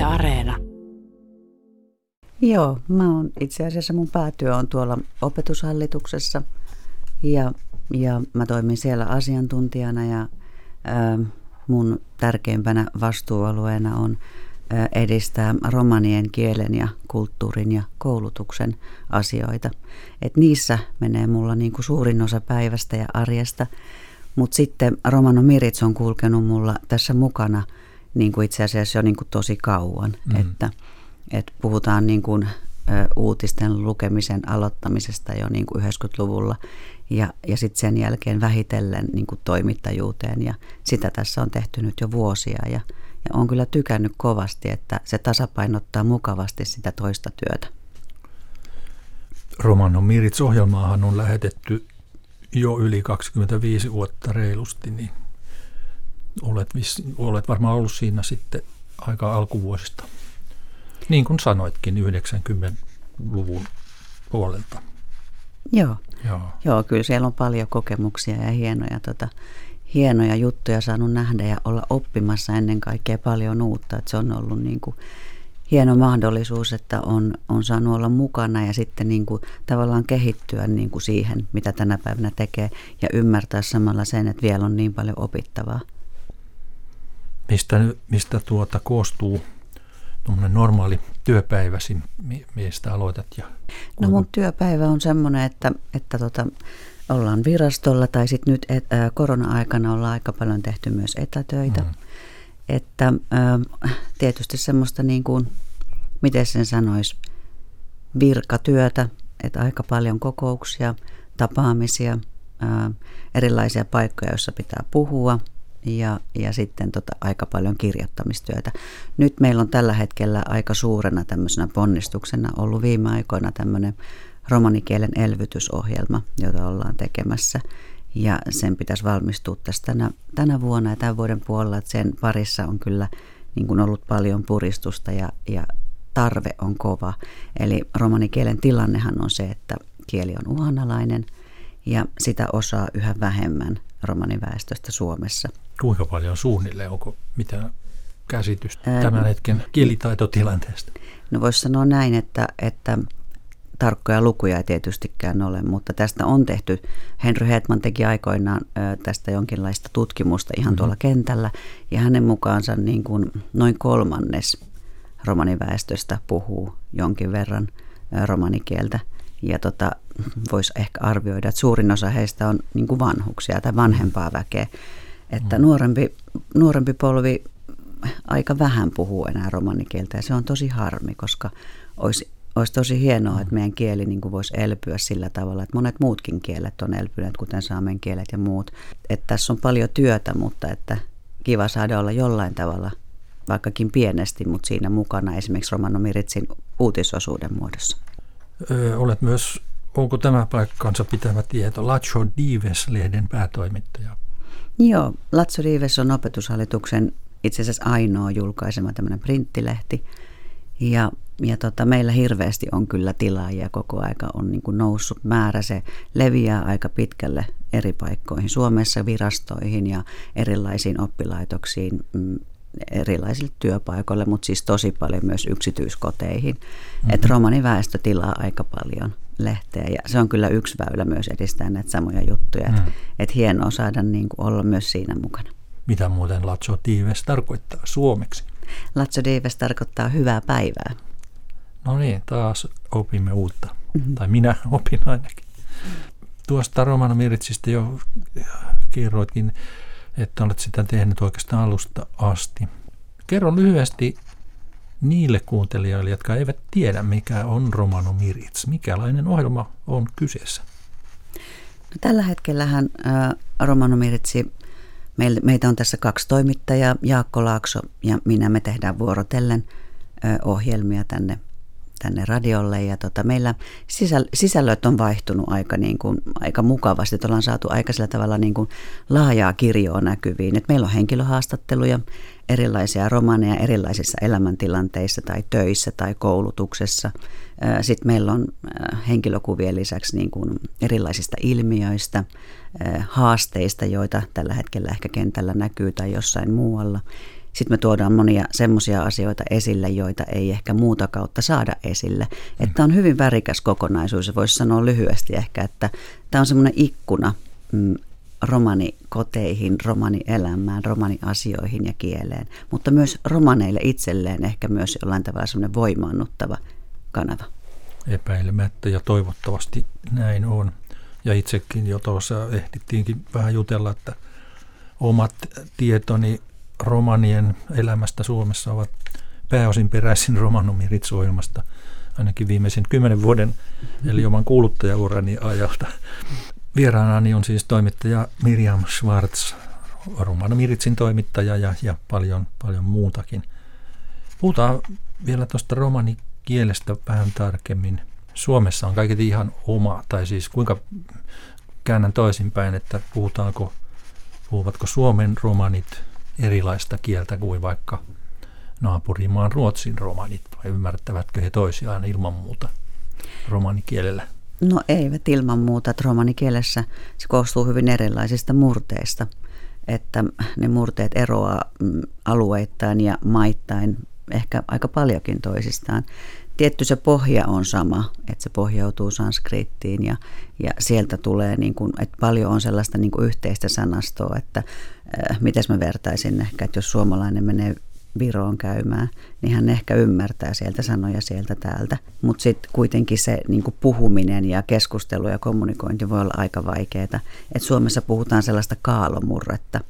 Yle Areena. Joo, mä oon itse asiassa mun päätyö on tuolla opetushallituksessa ja, ja mä toimin siellä asiantuntijana ja ää, mun tärkeimpänä vastuualueena on ää, edistää romanien kielen ja kulttuurin ja koulutuksen asioita. Et niissä menee mulla niinku suurin osa päivästä ja arjesta, mutta sitten Romano Mirits on kulkenut mulla tässä mukana niin kuin itse asiassa jo niin kuin tosi kauan, mm. että, että puhutaan niin kuin, uutisten lukemisen aloittamisesta jo niin kuin 90-luvulla ja, ja sitten sen jälkeen vähitellen niin kuin toimittajuuteen ja sitä tässä on tehty nyt jo vuosia ja, ja on kyllä tykännyt kovasti, että se tasapainottaa mukavasti sitä toista työtä. Romano Mirits-ohjelmaahan on lähetetty jo yli 25 vuotta reilusti, niin olet, vis, olet varmaan ollut siinä sitten aika alkuvuosista. Niin kuin sanoitkin, 90-luvun puolelta. Joo. Joo. Joo, kyllä siellä on paljon kokemuksia ja hienoja, tota, hienoja juttuja saanut nähdä ja olla oppimassa ennen kaikkea paljon uutta. Että se on ollut niin kuin hieno mahdollisuus, että on, on saanut olla mukana ja sitten niin kuin tavallaan kehittyä niin kuin siihen, mitä tänä päivänä tekee ja ymmärtää samalla sen, että vielä on niin paljon opittavaa. Mistä, mistä tuota koostuu normaali työpäiväsi, mistä aloitat? Ja no mun työpäivä on semmoinen, että, että tota, ollaan virastolla tai sitten nyt et, ä, korona-aikana ollaan aika paljon tehty myös etätöitä. Mm. Että ä, tietysti semmoista niin kuin, miten sen sanoisi, virkatyötä, että aika paljon kokouksia, tapaamisia, ä, erilaisia paikkoja, joissa pitää puhua – ja, ja sitten tota, aika paljon kirjoittamistyötä. Nyt meillä on tällä hetkellä aika suurena tämmöisenä ponnistuksena ollut viime aikoina tämmöinen romanikielen elvytysohjelma, jota ollaan tekemässä. Ja sen pitäisi valmistua tässä tänä, tänä vuonna ja tämän vuoden puolella, että sen parissa on kyllä niin kuin ollut paljon puristusta ja, ja tarve on kova. Eli romanikielen tilannehan on se, että kieli on uhanalainen ja sitä osaa yhä vähemmän romaniväestöstä Suomessa – Kuinka paljon suunnilleen? Onko mitään käsitystä tämän hetken kielitaitotilanteesta? No voisi sanoa näin, että, että tarkkoja lukuja ei tietystikään ole, mutta tästä on tehty, Henry Hetman teki aikoinaan tästä jonkinlaista tutkimusta ihan mm-hmm. tuolla kentällä, ja hänen mukaansa niin kuin noin kolmannes romaniväestöstä puhuu jonkin verran romanikieltä, ja tota, voisi ehkä arvioida, että suurin osa heistä on niin kuin vanhuksia tai vanhempaa väkeä, että mm. nuorempi, nuorempi polvi aika vähän puhuu enää romanikieltä ja se on tosi harmi, koska olisi, olisi tosi hienoa, mm. että meidän kieli niin kuin voisi elpyä sillä tavalla, että monet muutkin kielet on elpyneet, kuten saamen kielet ja muut. Että tässä on paljon työtä, mutta että kiva saada olla jollain tavalla, vaikkakin pienesti, mutta siinä mukana esimerkiksi Romano Miritsin uutisosuuden muodossa. Öö, olet myös, onko tämä paikkansa pitävä tieto, Lacho Dives-lehden päätoimittaja? Joo, Latso Riives on opetushallituksen itse asiassa ainoa julkaisema tämmöinen printtilehti. Ja, ja tota, meillä hirveästi on kyllä tilaajia koko aika on niin kuin noussut määrä. Se leviää aika pitkälle eri paikkoihin, Suomessa virastoihin ja erilaisiin oppilaitoksiin, mm, erilaisille työpaikoille, mutta siis tosi paljon myös yksityiskoteihin. Mm-hmm. Että romaniväestö tilaa aika paljon lehteä ja se on kyllä yksi väylä myös edistää näitä samoja juttuja. Mm. Että et hienoa saada niin kuin olla myös siinä mukana. Mitä muuten Latso Dives tarkoittaa suomeksi? Latso Dives tarkoittaa hyvää päivää. No niin, taas opimme uutta. Mm-hmm. Tai minä opin ainakin. Tuosta Romano Miritsistä jo kerroitkin, että olet sitä tehnyt oikeastaan alusta asti. Kerro lyhyesti niille kuuntelijoille, jotka eivät tiedä, mikä on Romano Mirits. Mikälainen ohjelma on kyseessä? No, tällä hetkellähän ä, Romano Miritsi, meitä on tässä kaksi toimittajaa, Jaakko Laakso ja minä, me tehdään vuorotellen ä, ohjelmia tänne tänne radiolle ja tota, meillä sisäl- sisällöt on vaihtunut aika, niin kuin, aika mukavasti, että ollaan saatu aika sillä tavalla niin kuin laajaa kirjoa näkyviin. Et meillä on henkilöhaastatteluja, erilaisia romaneja erilaisissa elämäntilanteissa tai töissä tai koulutuksessa. Sitten meillä on henkilökuvien lisäksi niin kuin erilaisista ilmiöistä, haasteista, joita tällä hetkellä ehkä kentällä näkyy tai jossain muualla. sitten me tuodaan monia semmoisia asioita esille, joita ei ehkä muuta kautta saada esille. Että on hyvin värikäs kokonaisuus ja voisi sanoa lyhyesti ehkä, että tämä on semmoinen ikkuna mm, romanikoteihin, romanielämään, romaniasioihin ja kieleen, mutta myös romaneille itselleen ehkä myös jollain tavalla semmoinen voimaannuttava kanava. Epäilemättä ja toivottavasti näin on. Ja itsekin jo tuossa ehdittiinkin vähän jutella, että omat tietoni romanien elämästä Suomessa ovat pääosin peräisin romanomiritsoilmasta ainakin viimeisen kymmenen vuoden, eli oman kuuluttajaurani ajalta. Vieraanani on siis toimittaja Miriam Schwartz, Romano Miritsin toimittaja ja, ja paljon, paljon muutakin. Puhutaan vielä tuosta romanikielestä vähän tarkemmin. Suomessa on kaiketi ihan oma, tai siis kuinka käännän toisinpäin, että puhutaanko, puhuvatko Suomen romanit erilaista kieltä kuin vaikka naapurimaan Ruotsin romanit, vai ymmärtävätkö he toisiaan ilman muuta romanikielellä? No eivät ilman muuta, että romanikielessä se koostuu hyvin erilaisista murteista, että ne murteet eroaa mm, alueittain ja maittain ehkä aika paljonkin toisistaan. Tietty se pohja on sama, että se pohjautuu sanskriittiin ja, ja sieltä tulee, niin kuin, että paljon on sellaista niin kuin yhteistä sanastoa, että äh, miten mä vertaisin ehkä, että jos suomalainen menee Viroon käymään, niin hän ehkä ymmärtää sieltä sanoja sieltä täältä. Mutta sitten kuitenkin se niin puhuminen ja keskustelu ja kommunikointi voi olla aika vaikeaa. Et Suomessa puhutaan sellaista kaalomurretta,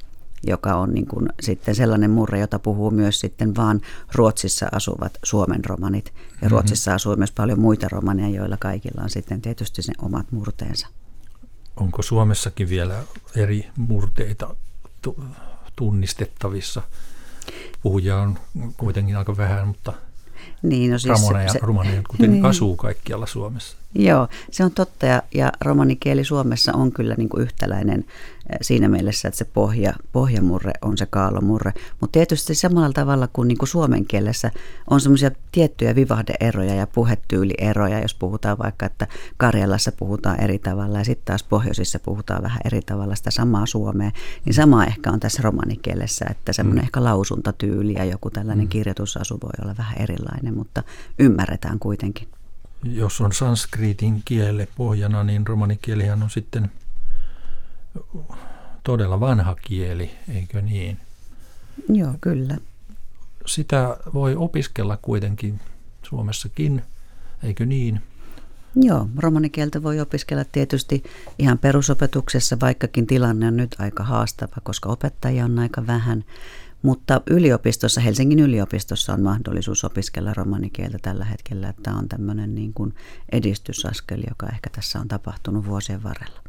joka on niin kuin sitten sellainen murre, jota puhuu myös sitten vaan Ruotsissa asuvat Suomen romanit. Ja mm-hmm. Ruotsissa asuu myös paljon muita romaneja, joilla kaikilla on sitten tietysti ne omat murteensa. Onko Suomessakin vielä eri murteita tunnistettavissa? Puhujia on kuitenkin aika vähän, mutta niin, no siis Ramona ja se, romaneja kuitenkin niin. asuu kaikkialla Suomessa. Joo, se on totta ja, ja romanikieli Suomessa on kyllä niin kuin yhtäläinen siinä mielessä, että se pohja, pohjamurre on se kaalomurre. Mutta tietysti samalla tavalla kuin, niin kuin suomen kielessä on semmoisia tiettyjä vivahdeeroja ja puhetyylieroja, jos puhutaan vaikka, että Karjalassa puhutaan eri tavalla ja sitten taas pohjoisissa puhutaan vähän eri tavalla sitä samaa suomea, niin sama ehkä on tässä romanikielessä, että semmoinen mm. ehkä lausuntatyyli ja joku tällainen mm. kirjoitusasu voi olla vähän erilainen, mutta ymmärretään kuitenkin. Jos on sanskriitin kiele pohjana, niin romanikielihän on sitten todella vanha kieli, eikö niin? Joo, kyllä. Sitä voi opiskella kuitenkin Suomessakin, eikö niin? Joo, romanikieltä voi opiskella tietysti ihan perusopetuksessa, vaikkakin tilanne on nyt aika haastava, koska opettajia on aika vähän. Mutta yliopistossa, Helsingin yliopistossa on mahdollisuus opiskella romanikieltä tällä hetkellä. Tämä on tämmöinen niin kuin edistysaskel, joka ehkä tässä on tapahtunut vuosien varrella.